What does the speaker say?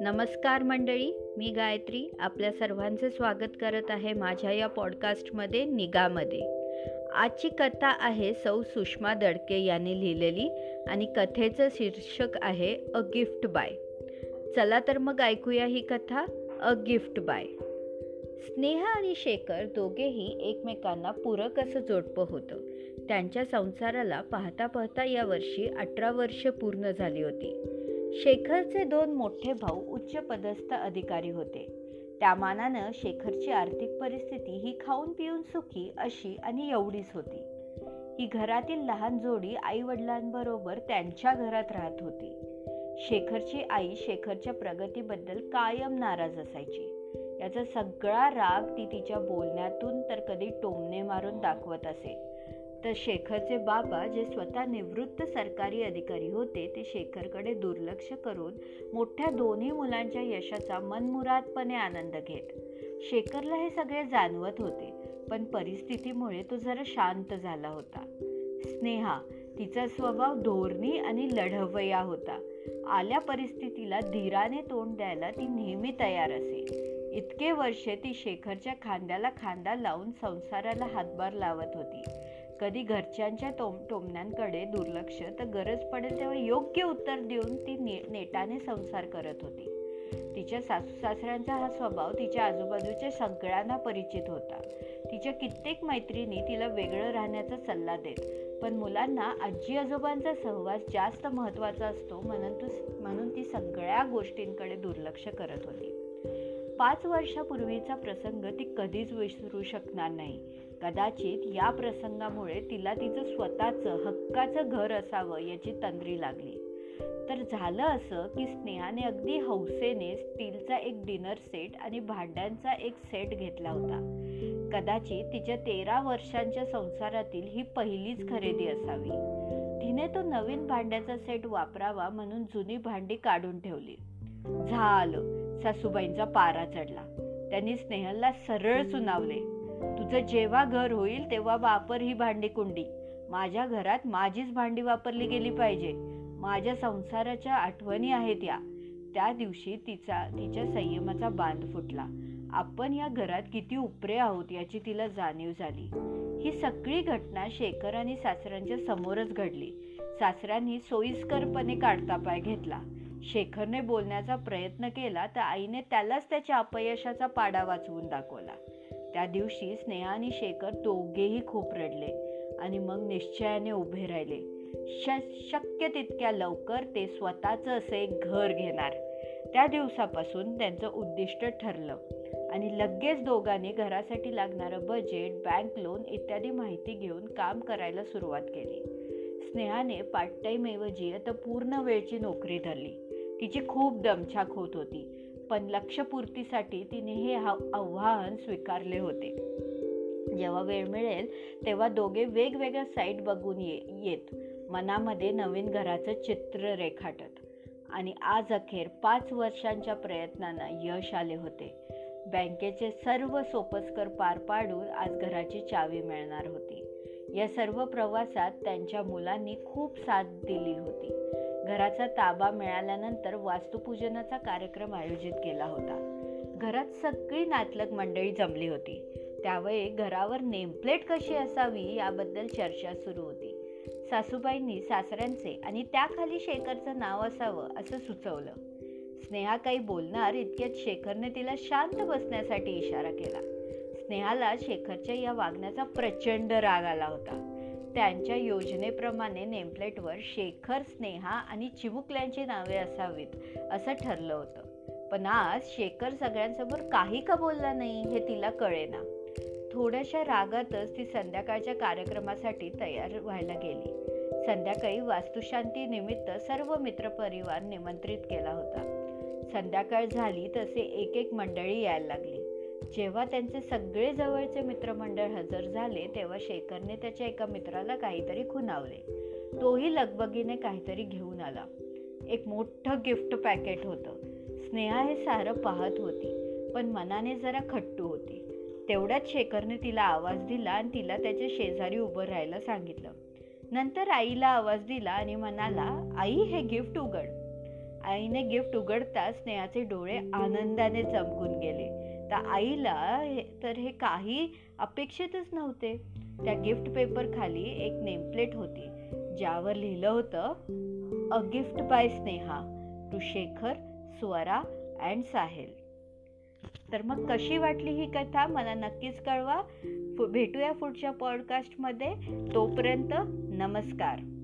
नमस्कार मंडळी मी गायत्री आपल्या सर्वांचे स्वागत करत आहे माझ्या या पॉडकास्टमध्ये निगामध्ये. आजची कथा आहे सौ सुषमा दडके यांनी लिहिलेली आणि कथेचं शीर्षक आहे अ गिफ्ट बाय. चला तर मग ऐकूया ही कथा अ गिफ्ट बाय. स्नेहा आणि शेखर दोघेही एकमेकांना पूरक असं जोडपं होतं. त्यांच्या संसाराला पाहता पाहता या वर्षी अठरा वर्ष पूर्ण झाली होती. शेखरचे दोन मोठे भाऊ उच्च पदस्थ अधिकारी होते. त्या मानानं शेखरची आर्थिक परिस्थिती ही खाऊन पिऊन सुखी अशी आणि एवढीच होती. ही घरातील लहान जोडी आई वडिलांबरोबर त्यांच्या घरात राहत होती. शेखरची आई शेखरच्या प्रगतीबद्दल कायम नाराज असायची. याचा सगळा राग ती तिच्या बोलण्यातून तर कधी टोमणे मारून दाखवत असे. तर शेखरचे बाबा जे स्वतः निवृत्त सरकारी अधिकारी होते ते शेखरकडे दुर्लक्ष करून मोठ्या दोन्ही मुलांच्या यशाचा मनमुरादपणे आनंद घेत. शेखरला हे सगळे जाणवत होते पण परिस्थितीमुळे तो जरा शांत झाला होता. स्नेहा तिचा स्वभाव धोरणी आणि लढवया होता. आल्या परिस्थितीला धीराने तोंड द्यायला ती नेहमी तयार असे. इतके वर्षे ती शेखरच्या खांद्याला खांदा लावून संसाराला हातभार लावत होती. कधी घरच्यांच्या टोम टोमण्यांकडे दुर्लक्ष तर गरज पडेल तेव्हा योग्य उत्तर देऊन ती ने नेटाने संसार करत होती. तिच्या सासू सासऱ्यांचा हा स्वभाव तिच्या आजूबाजूच्या सगळ्यांना परिचित होता. तिच्या कित्येक मैत्रिणी तिला वेगळं राहण्याचा सल्ला देत पण मुलांना आजी आजोबांचा सहवास जास्त महत्त्वाचा असतो म्हणून तू म्हणून ती सगळ्या गोष्टींकडे दुर्लक्ष करत होती. पाच वर्षापूर्वीचा प्रसंग ती कधीच विसरू शकणार नाही. कदाचित या प्रसंगामुळे तिला तिचं स्वतःचं हक्काचं घर असावं याची तंद्री लागली. तर झालं असं की स्नेहाने अगदी हौसेने स्टीलचा एक डिनर सेट आणि भांड्यांचा एक सेट घेतला होता. कदाचित तिच्या तेरा वर्षांच्या संसारातील ही पहिलीच खरेदी असावी. तिने तो नवीन भांड्याचा सेट वापरावा म्हणून जुनी भांडी काढून ठेवली. झालं. सासूबाईंचा पारा चढला. त्यांनी स्नेहलला सरळ सुनावले. तुझं जेव्हा घर होईल तेव्हा वापर ही भांडी कुंडी. माझ्या घरात माझीच भांडी वापरली गेली पाहिजे. माझ्या संसाराच्या आठवणी आहेत या. त्या दिवशी तिचा तिच्या संयमाचा बांध फुटला. आपण या घरात किती उपरे आहोत याची तिला जाणीव झाली. ही सगळी घटना शेखर आणि सासऱ्यांच्या समोरच घडली. सासऱ्यांनी सोयीस्करपणे काढता पाय घेतला. शेखरने बोलण्याचा प्रयत्न केला तर आईने त्यालाच त्याच्या अपयशाचा पाडा वाचवून दाखवला. त्या दिवशी स्नेहा आणि शेखर दोघेही खूप रडले आणि मग निश्चयाने उभे राहिले. शक्य तितक्या लवकर ते स्वतःचं असे एक घर घेणार. त्या दिवसापासून त्यांचं उद्दिष्ट ठरलं आणि लगेच दोघांनी घरासाठी लागणारं बजेट बँक लोन इत्यादी माहिती घेऊन काम करायला सुरुवात केली. स्नेहाने पार्ट टाईम ऐवजी आता पूर्ण वेळची नोकरी धरली. तिची खूप दमछाक होत होती. पण लक्षपूर्तीसाठी तिने हे आव्हान स्वीकारले होते. जेव्हा वेळ मिळेल तेव्हा दोघे वेगवेगळ्या साईट बघून ये येत. मनामध्ये नवीन घराचं चित्र रेखाटत. आणि आज अखेर पाच वर्षांच्या प्रयत्नांना यश आले होते. बँकेचे सर्व सोपस्कर पार पाडून आज घराची चावी मिळणार होती. या सर्व प्रवासात त्यांच्या मुलांनी खूप साथ दिली होती. घराचा ताबा मिळाल्यानंतर वास्तुपूजनाचा कार्यक्रम आयोजित केला होता. घरात सगळी नातलग मंडळी जमली होती. त्यावेळी घरावर नेमप्लेट कशी असावी याबद्दल चर्चा सुरू होती. सासूबाईंनी सासऱ्यांचे आणि त्याखाली शेखरचं नाव असावं असं सुचवलं. स्नेहा काही बोलणार इतक्यात शेखरने तिला शांत बसण्यासाठी इशारा केला. स्नेहाला शेखरच्या या वागण्याचा प्रचंड राग आला होता. त्यांच्या योजनेप्रमाणे नेमप्लेटवर शेखर स्नेहा आणि चिमुकल्यांची नावे असावीत असं ठरलं होतं. पण आज शेखर सगळ्यांसमोर काही का बोलला नाही हे तिला कळेना. थोड्याशा रागातच ती संध्याकाळच्या कार्यक्रमासाठी तयार व्हायला गेली. संध्याकाळी वास्तुशांती निमित्त सर्व मित्रपरिवार निमंत्रित केला होता. संध्याकाळ झाली तसे एक एक मंडळी यायला लागली. जेव्हा त्यांचे सगळे जवळचे मित्रमंडळ हजर झाले तेव्हा शेखरने त्याच्या एका मित्राला काहीतरी खुनावले तोही लगबगीने काहीतरी घेऊन आला. एक मोठं गिफ्ट पॅकेट होतं. स्नेहा हे सारं पाहत होती पण मनाने जरा खट्टू होती. तेवढ्याच शेखरने तिला आवाज दिला आणि तिला त्याच्या शेजारी उभं राहायला सांगितलं. नंतर आईला आवाज दिला आणि म्हणाला आई हे गिफ्ट उघड. आईने गिफ्ट उघडताच स्नेहाचे डोळे आनंदाने चमकून गेले. तर आईला तर हे काही अपेक्षितच नव्हते. त्या गिफ्ट पेपर खाली एक नेमप्लेट होती ज्यावर लिहिलं होतं a gift by Sneha to Shekhar Swara and Sahil. तर मग कशी वाटली ही कथा? मला नक्कीच कळवा. भेटूया पुढच्या पॉडकास्टमध्ये तोपर्यंत नमस्कार.